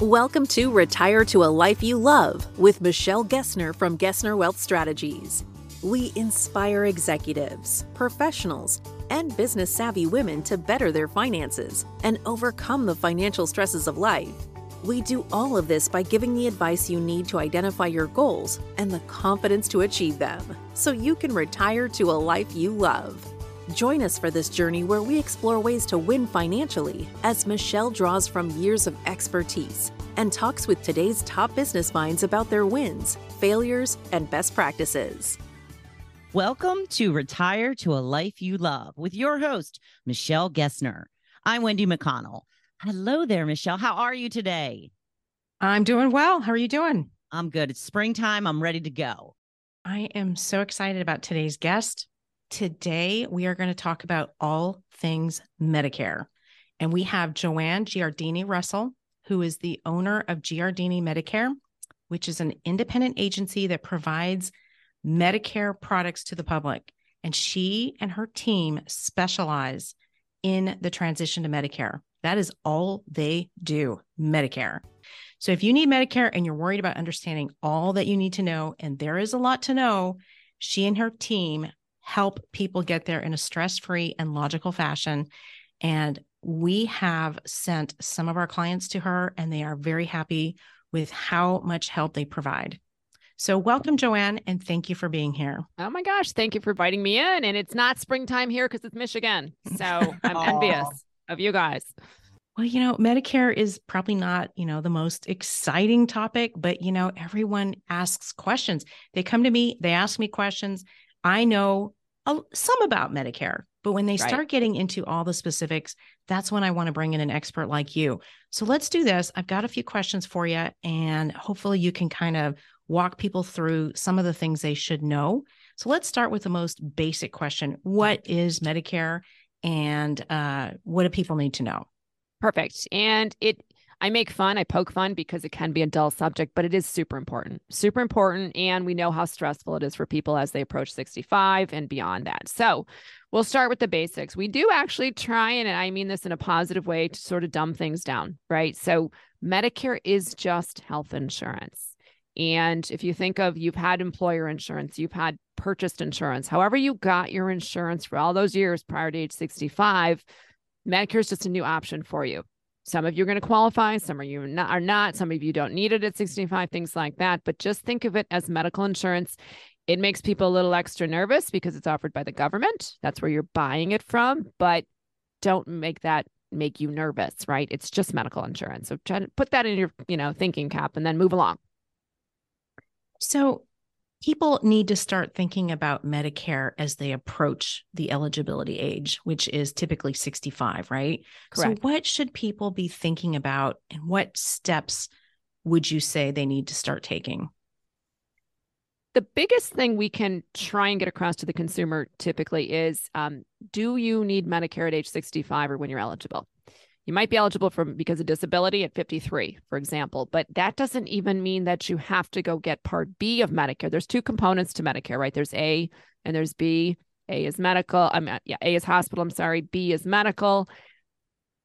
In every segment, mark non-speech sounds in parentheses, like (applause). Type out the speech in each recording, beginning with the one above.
Welcome to Retire to a Life You Love with Michelle Gessner from Gessner Wealth Strategies. We inspire executives, professionals, and business savvy women to better their finances and overcome the financial stresses of life. We do all of this by giving the advice you need to identify your goals and the confidence to achieve them so you can retire to a life you love. Join us for this journey where we explore ways to win financially as Michelle draws from years of expertise and talks with today's top business minds about their wins, failures, and best practices. Welcome to Retire to a Life You Love with your host, Michelle Gessner. I'm Wendy McConnell. Hello there, Michelle. How are you today? I'm doing well. How are you doing? I'm good. It's springtime. I'm ready to go. I am so excited about today's guest. Today, we are going to talk about all things Medicare. And we have Joanne Giardini Russell, who is the owner of Giardini Medicare, which is an independent agency that provides Medicare products to the public. And she and her team specialize in the transition to Medicare. That is all they do, Medicare. So if you need Medicare and you're worried about understanding all that you need to know, and there is a lot to know, she and her team help people get there in a stress free and logical fashion. And we have sent some of our clients to her, and they are very happy with how much help they provide. So, welcome, Joanne, and thank you for being here. Oh my gosh, thank you for inviting me in. And it's not springtime here because it's Michigan. So, (laughs) I'm envious of you guys. Well, you know, Medicare is probably not, you know, the most exciting topic, but, you know, everyone asks questions. They come to me, they ask me questions. I know some about Medicare, but when they right. start getting into all the specifics, that's when I want to bring in an expert like you. So let's do this. I've got a few questions for you, and hopefully you can kind of walk people through some of the things they should know. So let's start with the most basic question What is Medicare, and uh, what do people need to know? Perfect. And it I make fun, I poke fun because it can be a dull subject, but it is super important. Super important. And we know how stressful it is for people as they approach 65 and beyond that. So we'll start with the basics. We do actually try, and I mean this in a positive way, to sort of dumb things down, right? So Medicare is just health insurance. And if you think of you've had employer insurance, you've had purchased insurance, however you got your insurance for all those years prior to age 65, Medicare is just a new option for you. Some of you are going to qualify, some of you not, are not, some of you don't need it at 65, things like that. But just think of it as medical insurance. It makes people a little extra nervous because it's offered by the government. That's where you're buying it from. But don't make that make you nervous, right? It's just medical insurance. So try to put that in your, you know, thinking cap and then move along. So people need to start thinking about Medicare as they approach the eligibility age, which is typically 65, right? Correct. So, what should people be thinking about and what steps would you say they need to start taking? The biggest thing we can try and get across to the consumer typically is um, do you need Medicare at age 65 or when you're eligible? You might be eligible for because of disability at 53, for example, but that doesn't even mean that you have to go get Part B of Medicare. There's two components to Medicare, right? There's A and there's B. A is medical. I mean, yeah, A is hospital. I'm sorry. B is medical.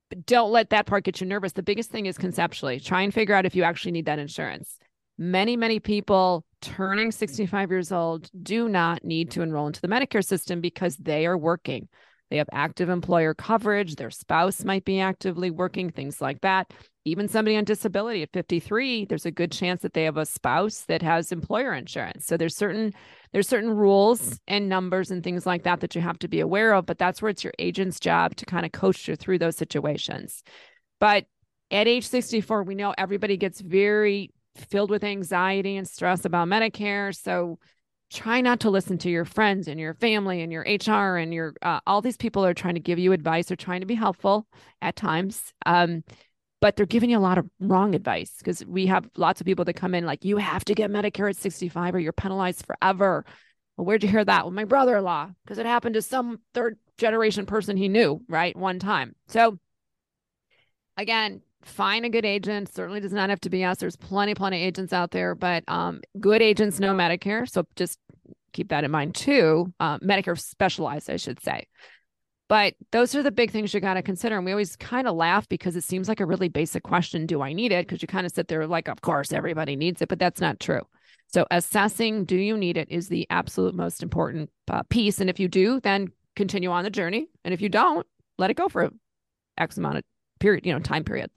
But don't let that part get you nervous. The biggest thing is conceptually try and figure out if you actually need that insurance. Many, many people turning 65 years old do not need to enroll into the Medicare system because they are working. They have active employer coverage. Their spouse might be actively working, things like that. Even somebody on disability at 53, there's a good chance that they have a spouse that has employer insurance. So there's certain there's certain rules and numbers and things like that that you have to be aware of, but that's where it's your agent's job to kind of coach you through those situations. But at age 64, we know everybody gets very filled with anxiety and stress about Medicare. So try not to listen to your friends and your family and your HR and your uh, all these people are trying to give you advice or trying to be helpful at times. Um, but they're giving you a lot of wrong advice because we have lots of people that come in like you have to get Medicare at 65 or you're penalized forever. Well, where'd you hear that? Well, my brother-in-law, because it happened to some third generation person he knew, right? One time. So again, find a good agent. Certainly does not have to be us. There's plenty, plenty of agents out there, but um, good agents know Medicare. So just keep that in mind too. Uh, Medicare specialized, I should say. But those are the big things you got to consider. And we always kind of laugh because it seems like a really basic question Do I need it? Because you kind of sit there like, Of course, everybody needs it, but that's not true. So, assessing do you need it is the absolute most important uh, piece. And if you do, then continue on the journey. And if you don't, let it go for X amount of period, you know, time period.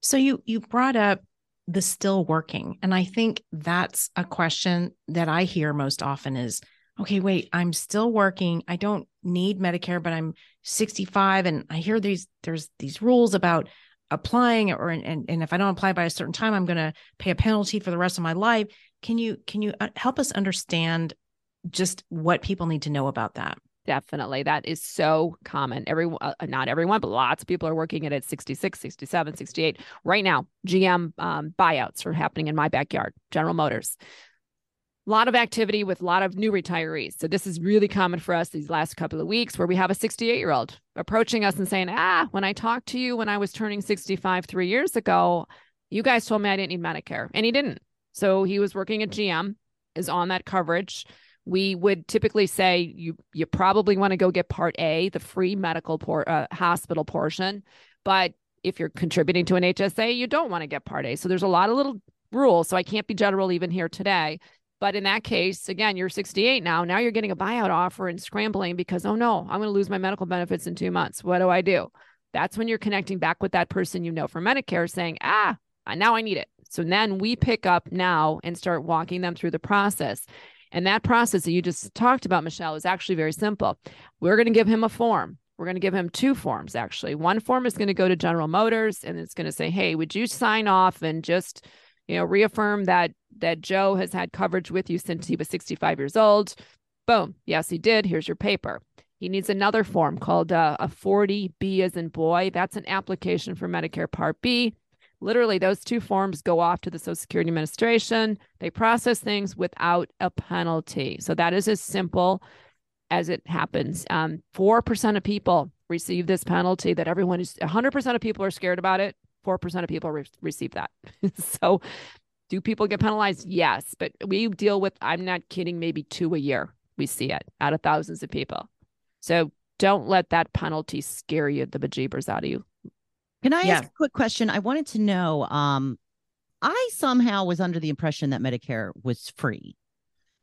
So you you brought up the still working, and I think that's a question that I hear most often is, okay, wait, I'm still working. I don't need Medicare, but I'm 65 and I hear these there's these rules about applying or and, and if I don't apply by a certain time, I'm going to pay a penalty for the rest of my life. Can you can you uh, help us understand just what people need to know about that? Definitely. That is so common. Everyone, uh, not everyone, but lots of people are working it at 66, 67, 68. Right now, GM um, buyouts are happening in my backyard, General Motors a lot of activity with a lot of new retirees. So this is really common for us these last couple of weeks where we have a 68 year old approaching us and saying, ah, when I talked to you when I was turning 65 three years ago, you guys told me I didn't need Medicare. And he didn't. So he was working at GM, is on that coverage. We would typically say you you probably want to go get Part A, the free medical por- uh, hospital portion. But if you're contributing to an HSA, you don't want to get Part A. So there's a lot of little rules. So I can't be general even here today. But in that case, again, you're 68 now. Now you're getting a buyout offer and scrambling because, oh no, I'm going to lose my medical benefits in two months. What do I do? That's when you're connecting back with that person you know from Medicare saying, ah, now I need it. So then we pick up now and start walking them through the process. And that process that you just talked about, Michelle, is actually very simple. We're going to give him a form. We're going to give him two forms, actually. One form is going to go to General Motors and it's going to say, hey, would you sign off and just you know, reaffirm that that Joe has had coverage with you since he was 65 years old. Boom. Yes, he did. Here's your paper. He needs another form called uh, a 40B as in boy. That's an application for Medicare Part B. Literally, those two forms go off to the Social Security Administration. They process things without a penalty. So that is as simple as it happens. Um, 4% of people receive this penalty that everyone is 100% of people are scared about it. 4% of people re- receive that. (laughs) so, do people get penalized? Yes. But we deal with, I'm not kidding, maybe two a year. We see it out of thousands of people. So, don't let that penalty scare you the bejeebers out of you. Can I yeah. ask a quick question? I wanted to know. Um, I somehow was under the impression that Medicare was free.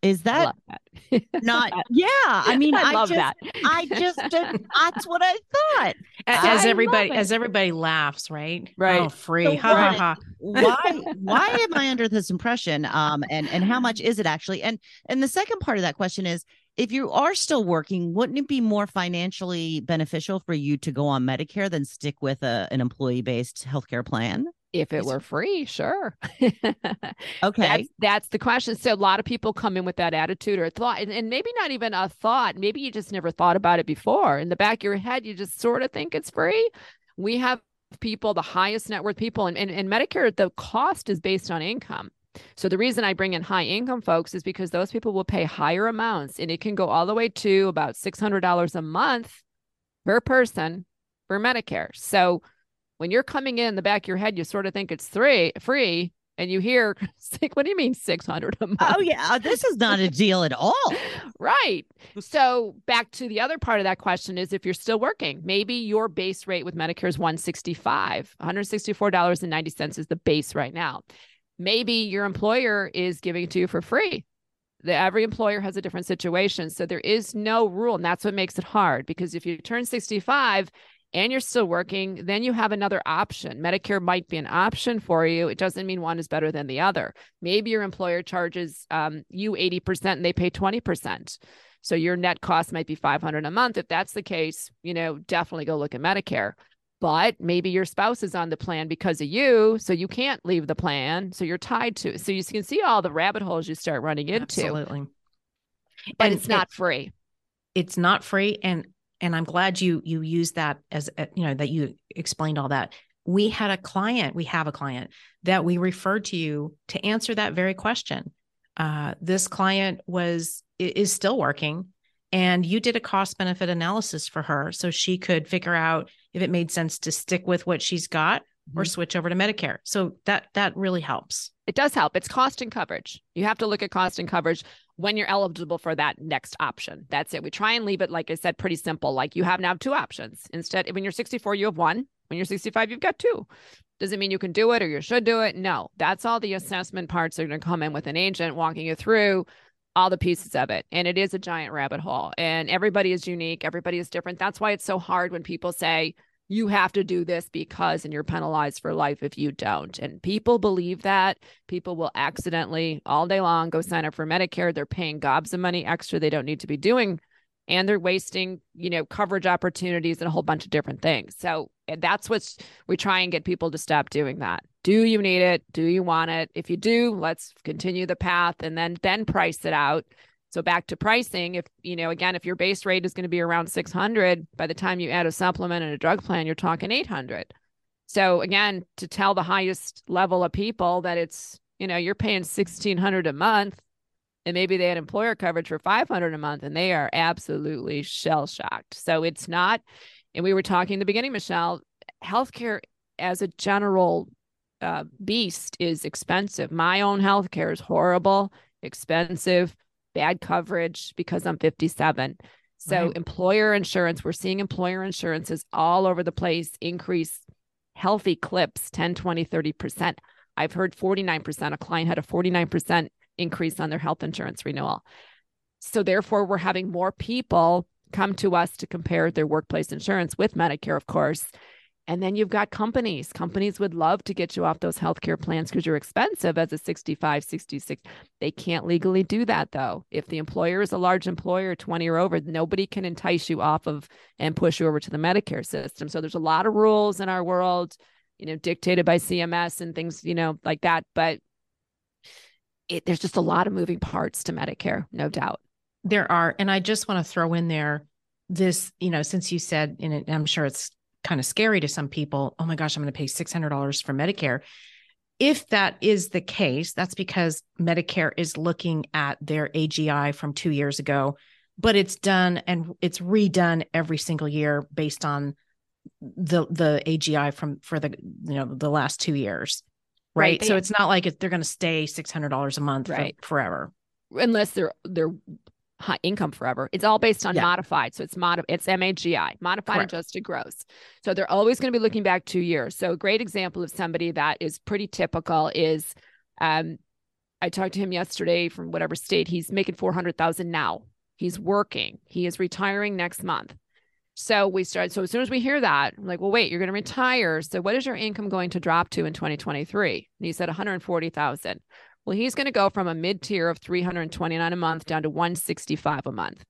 Is that, that. (laughs) not? Yeah, I mean, I, I love just, that. I just that's what I thought. As I everybody, as everybody laughs, right? Right, oh, free. So ha, ha, ha. Why? (laughs) Why am I under this impression? Um, and and how much is it actually? And and the second part of that question is, if you are still working, wouldn't it be more financially beneficial for you to go on Medicare than stick with a, an employee based healthcare plan? If it were free, sure. (laughs) okay. That's, that's, the question. So a lot of people come in with that attitude or thought, and, and, maybe not even a thought. Maybe you just never thought about it before. In the back of your head, you just sort of think it's free. We have people, the highest net worth people, and, and, and Medicare, the cost is based on income. So the reason I bring in high income folks is because those people will pay higher amounts and it can go all the way to about $600 a month per person for Medicare. So when you're coming in the back of your head, you sort of think it's three free, and you hear, (laughs) like what do you mean 600 a oh, month? Oh, yeah. Uh, this is not a deal at all. (laughs) right. So, back to the other part of that question is if you're still working, maybe your base rate with Medicare is 165 $164.90 is the base right now. Maybe your employer is giving it to you for free. The, every employer has a different situation. So, there is no rule. And that's what makes it hard because if you turn 65 and you're still working, then you have another option. Medicare might be an option for you. It doesn't mean one is better than the other. Maybe your employer charges um, you 80% and they pay 20%. So your net cost might be 500 a month. If that's the case, you know, definitely go look at Medicare. But maybe your spouse is on the plan because of you, so you can't leave the plan, so you're tied to. It. So you can see all the rabbit holes you start running into. Absolutely. But and it's not free. It's not free and and i'm glad you you used that as a, you know that you explained all that we had a client we have a client that we referred to you to answer that very question uh, this client was is still working and you did a cost benefit analysis for her so she could figure out if it made sense to stick with what she's got mm-hmm. or switch over to medicare so that that really helps it does help it's cost and coverage you have to look at cost and coverage when you're eligible for that next option. That's it. We try and leave it, like I said, pretty simple. Like you have now two options. Instead, when you're 64, you have one. When you're 65, you've got two. Does it mean you can do it or you should do it? No. That's all the assessment parts are going to come in with an agent walking you through all the pieces of it. And it is a giant rabbit hole. And everybody is unique, everybody is different. That's why it's so hard when people say, you have to do this because, and you're penalized for life if you don't. And people believe that. People will accidentally all day long go sign up for Medicare. They're paying gobs of money extra they don't need to be doing. And they're wasting, you know, coverage opportunities and a whole bunch of different things. So that's what's we try and get people to stop doing that. Do you need it? Do you want it? If you do, let's continue the path and then then price it out so back to pricing, if you know, again, if your base rate is going to be around 600, by the time you add a supplement and a drug plan, you're talking 800. So again, to tell the highest level of people that it's, you know, you're paying 1600 a month and maybe they had employer coverage for 500 a month and they are absolutely shell shocked. So it's not and we were talking in the beginning, Michelle, healthcare as a general uh, beast is expensive. My own healthcare is horrible, expensive bad coverage because I'm 57. So right. employer insurance, we're seeing employer insurances all over the place increase healthy clips 10, 20, 30%. I've heard 49%. A client had a 49% increase on their health insurance renewal. So therefore, we're having more people come to us to compare their workplace insurance with Medicare, of course. And then you've got companies. Companies would love to get you off those healthcare plans because you're expensive as a 65, 66. They can't legally do that though. If the employer is a large employer, 20 or over, nobody can entice you off of and push you over to the Medicare system. So there's a lot of rules in our world, you know, dictated by CMS and things, you know, like that. But it, there's just a lot of moving parts to Medicare, no doubt. There are. And I just want to throw in there this, you know, since you said, and I'm sure it's kind of scary to some people. Oh my gosh, I'm going to pay $600 for Medicare. If that is the case, that's because Medicare is looking at their AGI from two years ago, but it's done and it's redone every single year based on the the AGI from for the you know the last two years, right? right so it's not like they're going to stay six hundred dollars a month right. for, forever, unless they're they're income forever. It's all based on yeah. modified. So it's mod it's MAGI, modified Correct. adjusted gross. So they're always going to be looking back two years. So a great example of somebody that is pretty typical is um I talked to him yesterday from whatever state. He's making 400,000 now. He's working. He is retiring next month. So we started. So as soon as we hear that, I'm like, well, wait, you're going to retire. So what is your income going to drop to in 2023? And he said 140,000. Well, he's going to go from a mid tier of 329 a month down to 165 a month.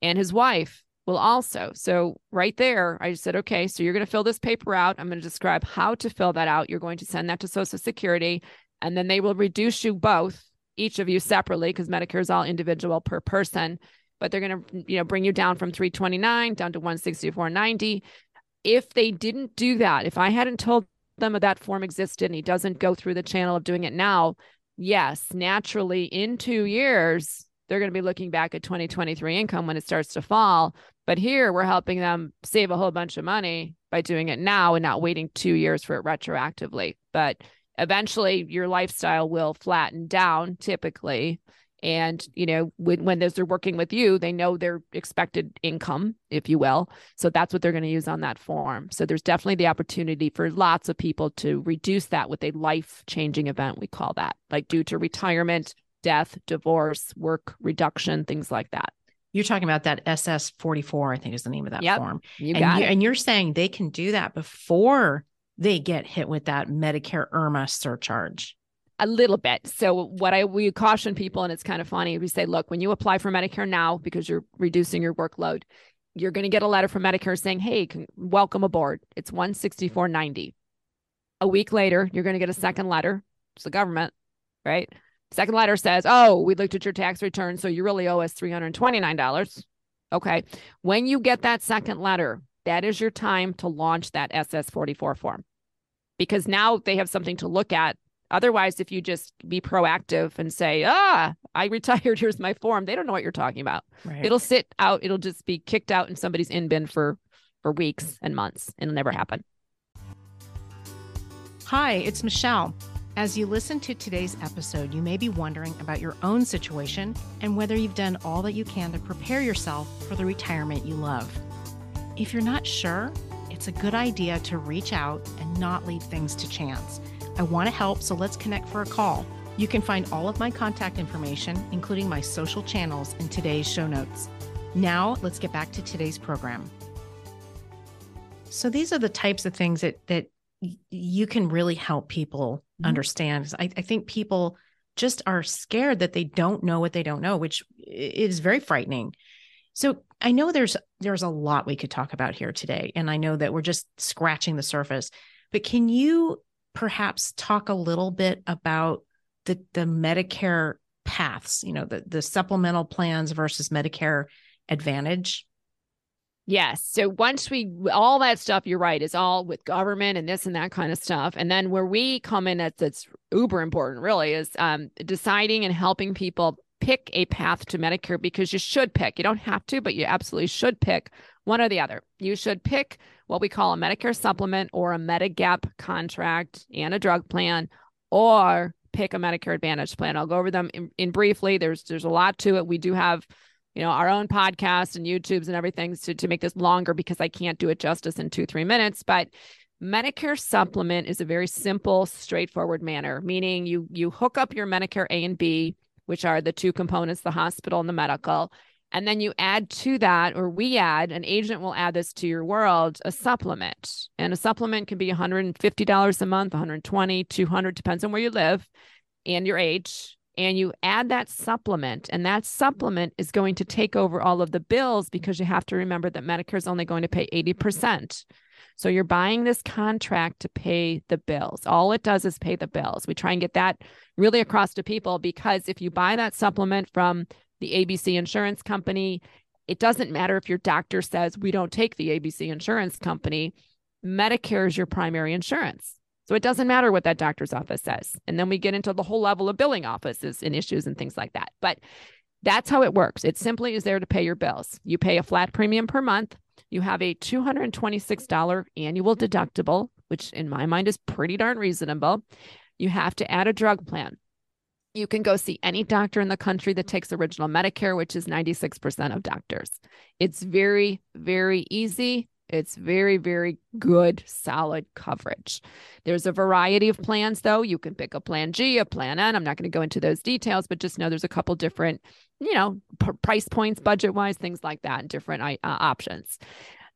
And his wife will also. So, right there, I said, okay, so you're going to fill this paper out. I'm going to describe how to fill that out. You're going to send that to Social Security, and then they will reduce you both, each of you separately, because Medicare is all individual per person. But they're going to, you know, bring you down from 329 down to 164.90. If they didn't do that, if I hadn't told them that, that form existed and he doesn't go through the channel of doing it now, yes, naturally in two years, they're going to be looking back at 2023 income when it starts to fall. But here we're helping them save a whole bunch of money by doing it now and not waiting two years for it retroactively. But eventually your lifestyle will flatten down typically and you know when, when those are working with you they know their expected income if you will. So that's what they're going to use on that form. So there's definitely the opportunity for lots of people to reduce that with a life changing event we call that like due to retirement death divorce work reduction things like that. You're talking about that ss 44 i think is the name of that yep, form. you and, got you, it. and you're saying they can do that before they get hit with that medicare IRMAA surcharge a little bit. So what I we caution people, and it's kind of funny, we say, look, when you apply for Medicare now because you're reducing your workload, you're going to get a letter from Medicare saying, "Hey, welcome aboard. It's 164.90." A week later, you're going to get a second letter. It's the government, right? Second letter says, "Oh, we looked at your tax return, so you really owe us $329." Okay. When you get that second letter, that is your time to launch that SS44 form. Because now they have something to look at Otherwise, if you just be proactive and say, ah, I (laughs) retired, here's my form, they don't know what you're talking about. Right. It'll sit out, it'll just be kicked out in somebody's in bin for for weeks and months. It'll never happen. Hi, it's Michelle. As you listen to today's episode, you may be wondering about your own situation and whether you've done all that you can to prepare yourself for the retirement you love. If you're not sure, it's a good idea to reach out and not leave things to chance. I want to help, so let's connect for a call. You can find all of my contact information, including my social channels, in today's show notes. Now, let's get back to today's program. So, these are the types of things that that you can really help people mm-hmm. understand. I, I think people just are scared that they don't know what they don't know, which is very frightening. So I know there's there's a lot we could talk about here today, and I know that we're just scratching the surface. But can you perhaps talk a little bit about the the Medicare paths, you know, the the supplemental plans versus Medicare Advantage? Yes. So once we all that stuff, you're right, is all with government and this and that kind of stuff. And then where we come in at that's uber important really is um, deciding and helping people pick a path to Medicare because you should pick. You don't have to, but you absolutely should pick one or the other. You should pick what we call a Medicare supplement or a Medigap contract and a drug plan, or pick a Medicare Advantage plan. I'll go over them in, in briefly. There's there's a lot to it. We do have you know our own podcast and YouTubes and everything to to make this longer because I can't do it justice in two three minutes, but. Medicare supplement is a very simple, straightforward manner, meaning you you hook up your Medicare A and B which are the two components the hospital and the medical. And then you add to that, or we add, an agent will add this to your world, a supplement. And a supplement can be $150 a month, 120, 200, depends on where you live and your age. And you add that supplement, and that supplement is going to take over all of the bills because you have to remember that Medicare is only going to pay 80%. So you're buying this contract to pay the bills. All it does is pay the bills. We try and get that really across to people because if you buy that supplement from the ABC insurance company, it doesn't matter if your doctor says we don't take the ABC insurance company. Medicare is your primary insurance. So it doesn't matter what that doctor's office says. And then we get into the whole level of billing offices and issues and things like that. But that's how it works. It simply is there to pay your bills. You pay a flat premium per month. You have a $226 annual deductible, which in my mind is pretty darn reasonable. You have to add a drug plan. You can go see any doctor in the country that takes original Medicare, which is 96% of doctors. It's very, very easy. It's very, very good, solid coverage. There's a variety of plans, though. You can pick a plan G, a plan N. I'm not going to go into those details, but just know there's a couple different, you know, p- price points, budget wise, things like that, and different uh, options.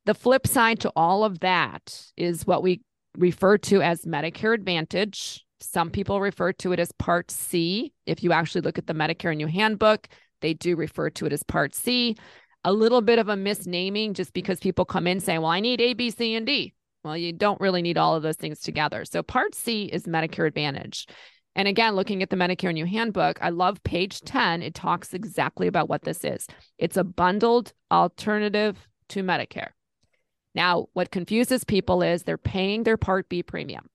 The flip side to all of that is what we refer to as Medicare Advantage. Some people refer to it as Part C. If you actually look at the Medicare New Handbook, they do refer to it as Part C a little bit of a misnaming just because people come in saying, well, I need A, B, C, and D. Well, you don't really need all of those things together. So Part C is Medicare Advantage. And again, looking at the Medicare New Handbook, I love page 10. It talks exactly about what this is. It's a bundled alternative to Medicare. Now, what confuses people is they're paying their Part B premium.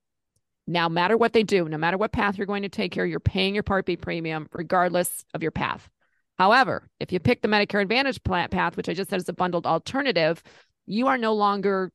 Now, no matter what they do, no matter what path you're going to take here, you're paying your Part B premium regardless of your path. However, if you pick the Medicare Advantage path, which I just said is a bundled alternative, you are no longer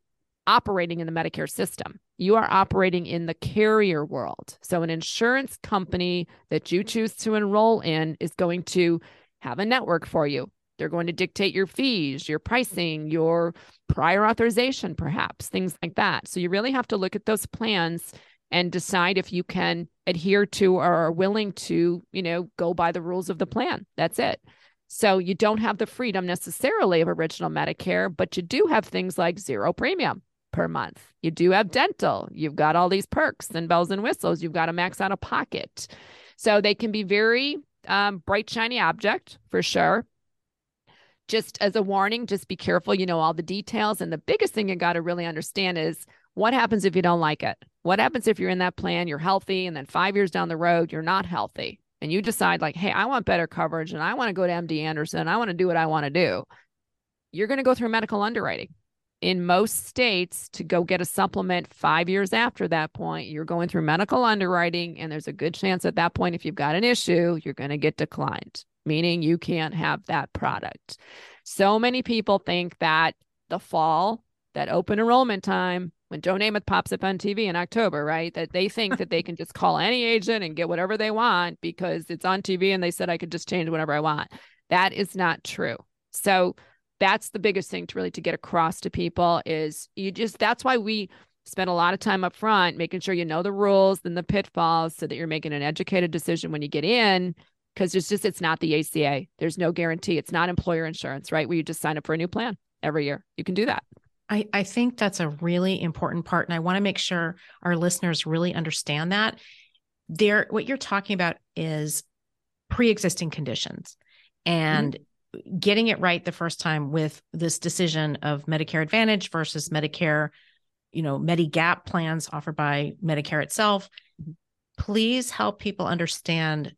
operating in the Medicare system. You are operating in the carrier world. So, an insurance company that you choose to enroll in is going to have a network for you. They're going to dictate your fees, your pricing, your prior authorization, perhaps, things like that. So, you really have to look at those plans and decide if you can adhere to or are willing to, you know, go by the rules of the plan. That's it. So you don't have the freedom necessarily of original Medicare, but you do have things like zero premium per month. You do have dental. You've got all these perks and bells and whistles. You've got a max out of pocket. So they can be very um, bright, shiny object for sure. Just as a warning, just be careful. You know all the details. And the biggest thing you got to really understand is what happens if you don't like it? What happens if you're in that plan, you're healthy, and then five years down the road, you're not healthy, and you decide, like, hey, I want better coverage and I want to go to MD Anderson, I want to do what I want to do? You're going to go through medical underwriting. In most states, to go get a supplement five years after that point, you're going through medical underwriting, and there's a good chance at that point, if you've got an issue, you're going to get declined, meaning you can't have that product. So many people think that the fall, that open enrollment time, when Joe Namath pops up on TV in October, right? That they think that they can just call any agent and get whatever they want because it's on TV and they said I could just change whatever I want. That is not true. So that's the biggest thing to really to get across to people is you just that's why we spend a lot of time up front making sure you know the rules and the pitfalls so that you're making an educated decision when you get in because it's just it's not the ACA. There's no guarantee. It's not employer insurance, right? Where you just sign up for a new plan every year. You can do that. I, I think that's a really important part. And I want to make sure our listeners really understand that. There, what you're talking about is pre-existing conditions and mm-hmm. getting it right the first time with this decision of Medicare Advantage versus Medicare, you know, Medigap plans offered by Medicare itself. Mm-hmm. Please help people understand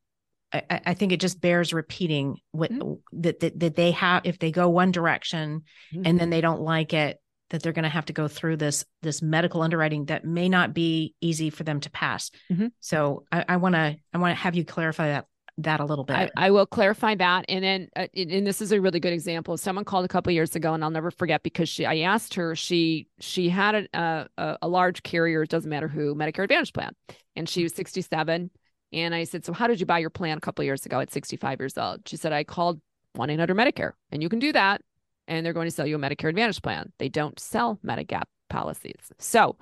I, I, think it just bears repeating what mm-hmm. that, that, that they have if they go one direction mm-hmm. and then they don't like it that they're going to have to go through this this medical underwriting that may not be easy for them to pass. Mm-hmm. So I want to I want to have you clarify that that a little bit. I, I will clarify that, and then uh, and this is a really good example. Someone called a couple years ago, and I'll never forget because she I asked her she she had a a, a large carrier, it doesn't matter who, Medicare Advantage plan, and she was 67 and I said, So how did you buy your plan a couple years ago at 65 years old? She said, I called 1 800 Medicare, and you can do that. And they're going to sell you a Medicare Advantage plan. They don't sell Medigap policies. So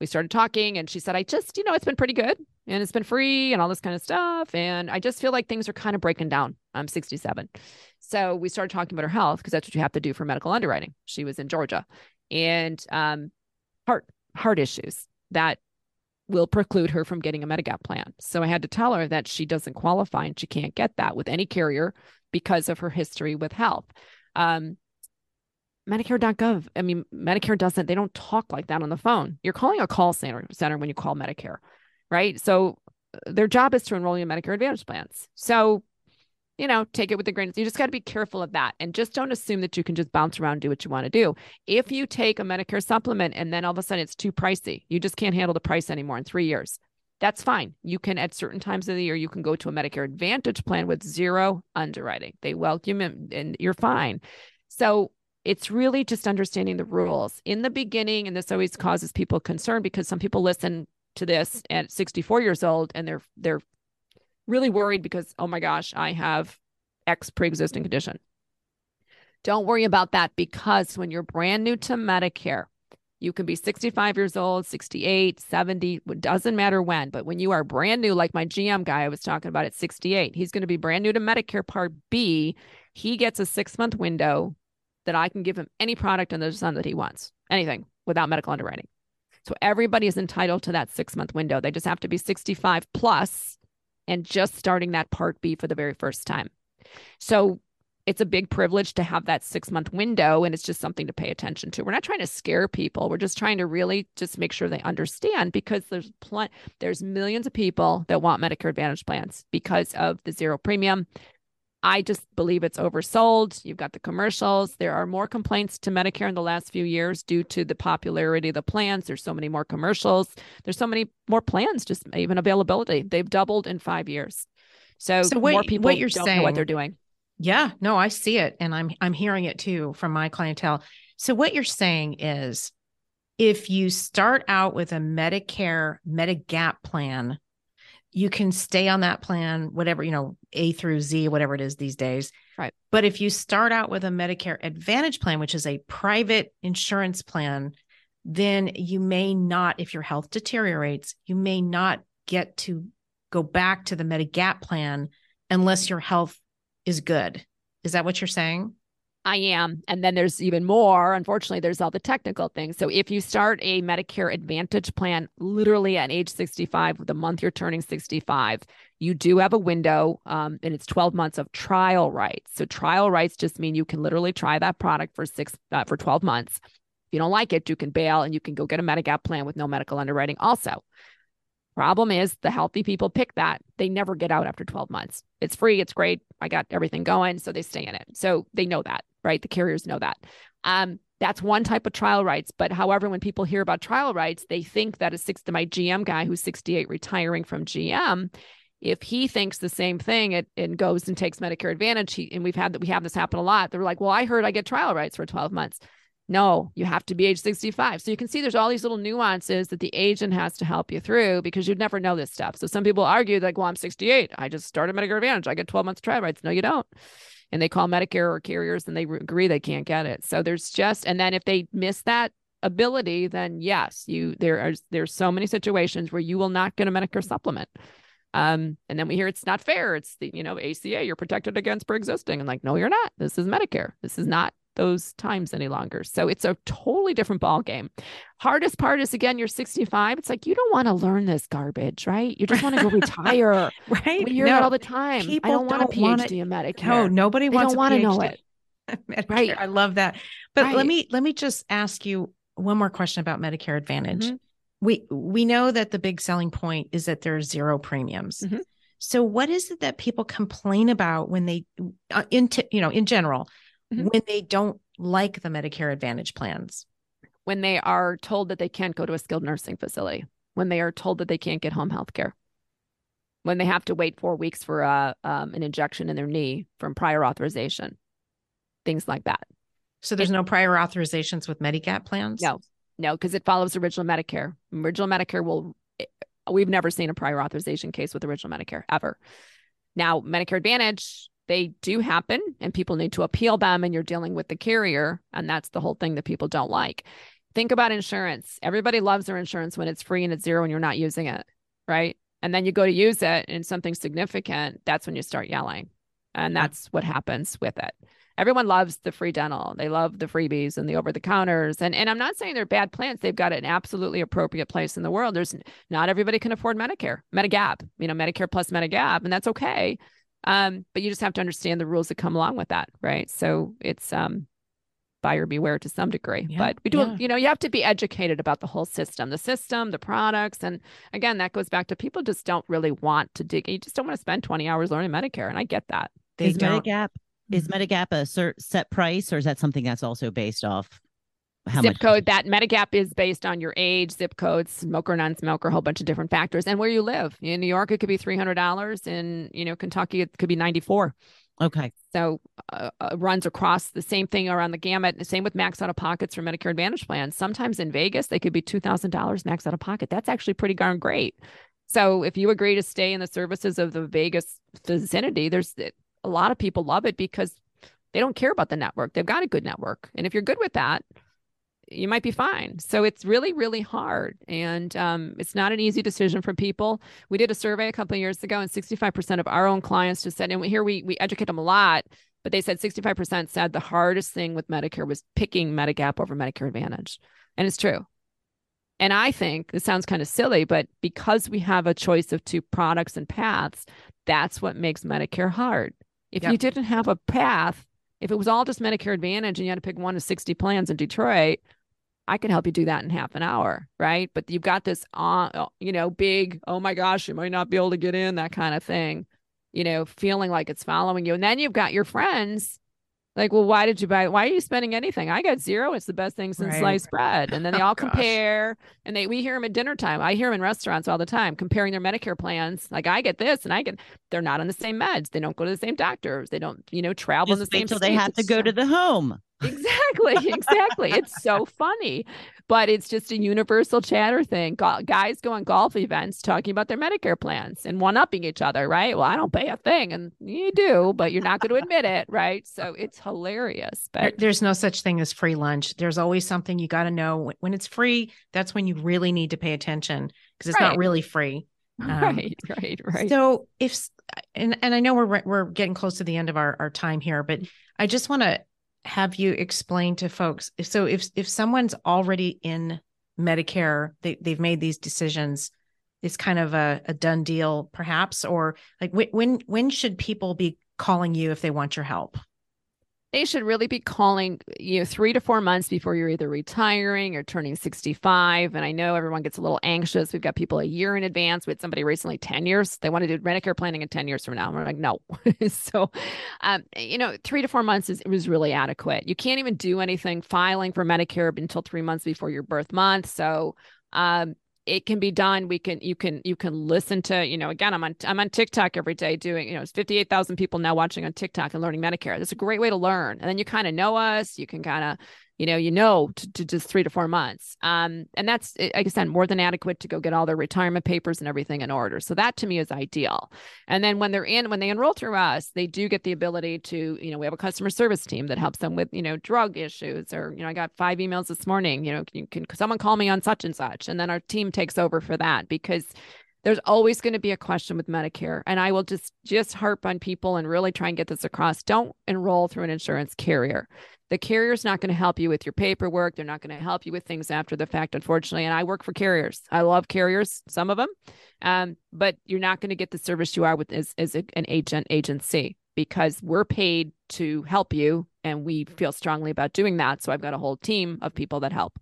we started talking, and she said, I just, you know, it's been pretty good and it's been free and all this kind of stuff. And I just feel like things are kind of breaking down. I'm 67. So we started talking about her health because that's what you have to do for medical underwriting. She was in Georgia and um, heart heart issues that will preclude her from getting a Medigap plan. So I had to tell her that she doesn't qualify and she can't get that with any carrier because of her history with health. Um, Medicare.gov, I mean, Medicare doesn't, they don't talk like that on the phone. You're calling a call center, center when you call Medicare, right? So uh, their job is to enroll you in Medicare Advantage plans. So you know, take it with a grain. You just got to be careful of that. And just don't assume that you can just bounce around do what you want to do. If you take a Medicare supplement and then all of a sudden it's too pricey, you just can't handle the price anymore in three years. That's fine. You can, at certain times of the year, you can go to a Medicare Advantage plan with zero underwriting. They welcome you and you're fine. So it's really just understanding the rules in the beginning. And this always causes people concern because some people listen to this at 64 years old and they're they're really worried because, oh my gosh, I have X pre existing condition. Don't worry about that because when you're brand new to Medicare, you can be 65 years old, 68, 70, it doesn't matter when. But when you are brand new, like my GM guy I was talking about at 68, he's going to be brand new to Medicare Part B. He gets a six month window that I can give him any product under the sun that he wants, anything without medical underwriting. So everybody is entitled to that six month window. They just have to be 65 plus and just starting that Part B for the very first time. So it's a big privilege to have that six month window and it's just something to pay attention to we're not trying to scare people we're just trying to really just make sure they understand because there's pl- there's millions of people that want medicare advantage plans because of the zero premium I just believe it's oversold. You've got the commercials. There are more complaints to Medicare in the last few years due to the popularity of the plans. There's so many more commercials. There's so many more plans, just even availability. They've doubled in five years. So, so what, more people what you're saying, what they're doing. Yeah, no, I see it, and I'm I'm hearing it too from my clientele. So what you're saying is, if you start out with a Medicare Medigap plan you can stay on that plan, whatever, you know, A through Z, whatever it is these days. Right. But if you start out with a Medicare Advantage plan, which is a private insurance plan, then you may not, if your health deteriorates, you may not get to go back to the Medigap plan unless your health is good. Is that what you're saying? I am. And then there's even more. Unfortunately, there's all the technical things. So if you start a Medicare Advantage plan literally at age 65, the month you're turning 65, you do have a window um, and it's 12 months of trial rights. So trial rights just mean you can literally try that product for six uh, for 12 months. If you don't like it, you can bail and you can go get a Medigap plan with no medical underwriting also. Problem is, the healthy people pick that. They never get out after 12 months. It's free, it's great. I got everything going. So they stay in it. So they know that right? The carriers know that. Um, that's one type of trial rights. But however, when people hear about trial rights, they think that a six to my GM guy who's 68 retiring from GM, if he thinks the same thing it, and goes and takes Medicare Advantage, he, and we've had that we have this happen a lot. They're like, well, I heard I get trial rights for 12 months. No, you have to be age 65. So you can see there's all these little nuances that the agent has to help you through because you'd never know this stuff. So some people argue like, well, I'm 68. I just started Medicare Advantage. I get 12 months trial rights. No, you don't. And they call Medicare or carriers and they agree they can't get it. So there's just, and then if they miss that ability, then yes, you there are there's so many situations where you will not get a Medicare supplement. Um, and then we hear it's not fair. It's the, you know, ACA, you're protected against pre-existing. And like, no, you're not. This is Medicare. This is not those times any longer. So it's a totally different ball game. Hardest part is again, you're 65. It's like you don't want to learn this garbage, right? You just want to go retire. (laughs) right. We hear no, it all the time. I don't want don't a PhD in Medicare. No, nobody wants don't want to know it. Right. I love that. But Right. let me let me just ask you one more question about Medicare Advantage. Mhm. We we know that the big selling point is that there's zero premiums. Mhm. So what is it that people complain about when they uh, in t- you know in general Mhm. when they don't like the Medicare Advantage plans? When they are told that they can't go to a skilled nursing facility, when they are told that they can't get home health care, when they have to wait four weeks for a, um, an injection in their knee from prior authorization, things like that. So there's no prior authorizations with Medigap plans? No, no, because it follows original Medicare. Original Medicare will, eh, we've never seen a prior authorization case with original Medicare ever. Now, Medicare Advantage, they do happen and people need to appeal them, and you're dealing with the carrier. And that's the whole thing that people don't like. Think about insurance. Everybody loves their insurance when it's free and it's zero and you're not using it, right? And then you go to use it and something significant, that's when you start yelling. And that's what happens with it everyone loves the free dental. They love the freebies and the over the counters. And and I'm not saying they're bad plans. They've got an absolutely appropriate place in the world. There's not everybody can afford Medicare, Medigap, you know, Medicare plus Medigap, and that's okay. Um, but you just have to understand the rules that come along with that, right? So it's um buyer beware to some degree. Yeah, but we do, yeah. you know, you have to be educated about the whole system, the system, the products. And again, that goes back to people just don't really want to dig. You just don't want to spend 20 hours learning Medicare. And I get that. They is don't. Medigap is Medigap a cer- set price, or is that something that's also based off how zip much code that Medigap is based on your age, zip codes, smoker, non-smoker, a whole bunch of different factors, and where you live. In New York, it could be three hundred dollars. In you know Kentucky, it could be ninety-four. Okay, So uh, uh, runs across the same thing around the gamut. The same with max out of pockets for Medicare Advantage plans. Sometimes in Vegas, they could be two thousand dollars max out of pocket. That's actually pretty darn great. So if you agree to stay in the services of the Vegas vicinity, there's a lot of people love it because they don't care about the network. They've got a good network, and if you're good with that, you might be fine. So it's really, really hard, and um, it's not an easy decision for people. We did a survey a couple of years ago, and 65% of our own clients just said, and here we we educate them a lot, but they said 65% said the hardest thing with Medicare was picking Medigap over Medicare Advantage, and it's true. And I think this sounds kind of silly, but because we have a choice of two products and paths, that's what makes Medicare hard. If Yep. you didn't have a path, if it was all just Medicare Advantage and you had to pick one of 60 plans in Detroit, I can help you do that in half an hour, right? But you've got this, uh, you know, big, oh my gosh, you might not be able to get in, that kind of thing, you know, feeling like it's following you. And then you've got your friends like, well, why did you buy? Why are you spending anything? I got zero. It's the best thing since Right. sliced bread. And then they (laughs) Oh, all gosh. compare, and they we hear them at dinner time. I hear them in restaurants all the time comparing their Medicare plans. Like, I get this, and I get. They're not on the same meds. They don't go to the same doctors. They don't, you know, travel in just the same. till they have to go to the home. Exactly, (laughs) exactly. it's so funny, but it's just a universal chatter thing. Go- guys go on golf events talking about their Medicare plans and one upping each other, right? Well, I don't pay a thing, and you do, but you're not going to admit it, right? So it's hilarious. There- But there's no such thing as free lunch. There's always something you got to know. When- When it's free, that's when you really need to pay attention because it's not really free. (laughs) Um, right, right, right. So if and and I know we're we're getting close to the end of our our time here, but I just want to have you explain to folks. So if if someone's already in Medicare, they they've made these decisions. It's kind of a, a done deal, perhaps, or like when when when should people be calling you if they want your help? They should really be calling you know three to four months before you're either retiring or turning 65 and i know everyone gets a little anxious. We've got people a year in advance. We had somebody recently 10 years they want to do medicare planning in 10 years from now. And we're like no. (laughs) So um, you know three to four months is was really adequate. You can't even do anything filing for medicare until three months before your birth month. So um, it can be done. We can you can you can listen to you know again i'm on i'm on tiktok every day doing you know it's 58000 people now watching on tiktok and learning medicare. That's a great way to learn. And then you kind of know us. You can kind of you know, you know, to, to, just three to four months. Um, and that's, like I said, more than adequate to go get all their retirement papers and everything in order. So that to me is ideal. And then when they're in, when they enroll through us, they do get the ability to, you know, we have a customer service team that helps them with, you know, drug issues or, you know, I got five emails this morning, you know, can, can someone call me on such and such? And then our team takes over for that because there's always going to be a question with Medicare. And I will just just harp on people and really try and get this across. Don't enroll through an insurance carrier. The carrier's not going to help you with your paperwork. They're not going to help you with things after the fact, unfortunately. And I work for carriers. I love carriers, some of them, um, but you're not going to get the service you are with as, as a, an agent agency because we're paid to help you and we feel strongly about doing that. So I've got a whole team of people that help.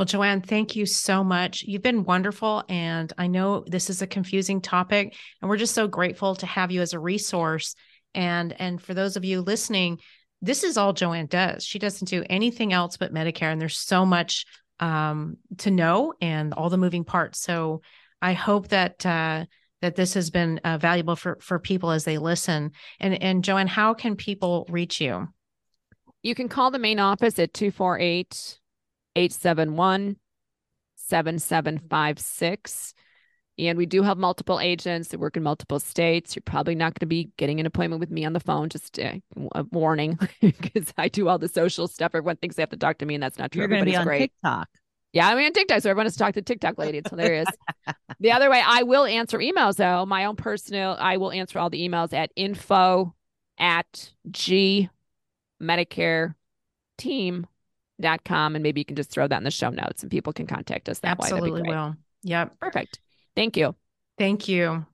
Well, Joanne, thank you so much. You've been wonderful. And I know this is a confusing topic, and we're just so grateful to have you as a resource. And and for those of you listening, this is all Joanne does. She doesn't do anything else but Medicare, and there's so much um, to know and all the moving parts. So I hope that uh, that this has been uh, valuable for for people as they listen. And and Joanne, how can people reach you? You can call the main office at 248 871 7756. And we do have multiple agents that work in multiple states. You're probably not going to be getting an appointment with me on the phone. Just a, warning, (laughs) because I do all the social stuff. Everyone thinks they have to talk to me, and that's not true. You're going to be on great. TikTok. Yeah, I'm on TikTok, so everyone has to talk to TikTok lady. It's hilarious. the other way, I will answer emails though. My own personal, I will answer all the emails at info at g Medicare team.com. And maybe you can just throw that in the show notes and people can contact us that Absolutely way. Absolutely will. Yep. Perfect. Thank you. Thank you.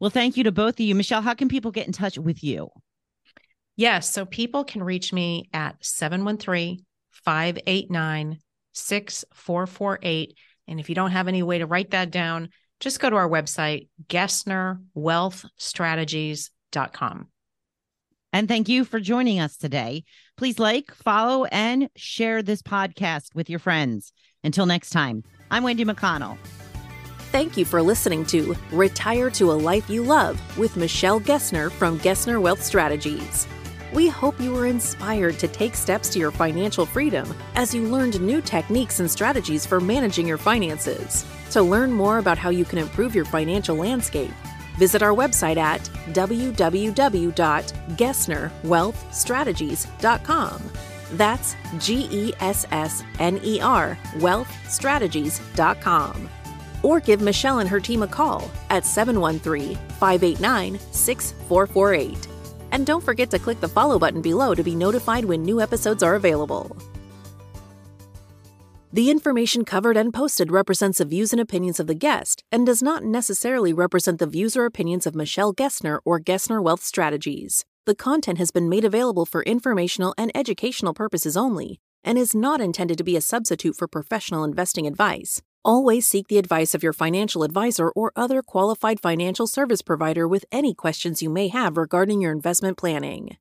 Well, thank you to both of you. Michelle, how can people get in touch with you? Yes. So people can reach me at 713 589 6448. And if you don't have any way to write that down, just go to our website, GessnerWealthStrategies.com. And thank you for joining us today. Please like, follow, and share this podcast with your friends. Until next time, I'm Wendy McConnell. Thank you for listening to Retire to a Life You Love with Michelle Gessner from Gessner Wealth Strategies. We hope you were inspired to take steps to your financial freedom as you learned new techniques and strategies for managing your finances. To learn more about how you can improve your financial landscape, visit our website at www.gessnerwealthstrategies.com. That's G E S S N E R wealthstrategies.com or give Michelle and her team a call at 713 589 6448. And don't forget to click the follow button below to be notified when new episodes are available. The information covered and posted represents the views and opinions of the guest and does not necessarily represent the views or opinions of Michelle Gessner or Gessner Wealth Strategies. The content has been made available for informational and educational purposes only and is not intended to be a substitute for professional investing advice. Always seek the advice of your financial advisor or other qualified financial service provider with any questions you may have regarding your investment planning.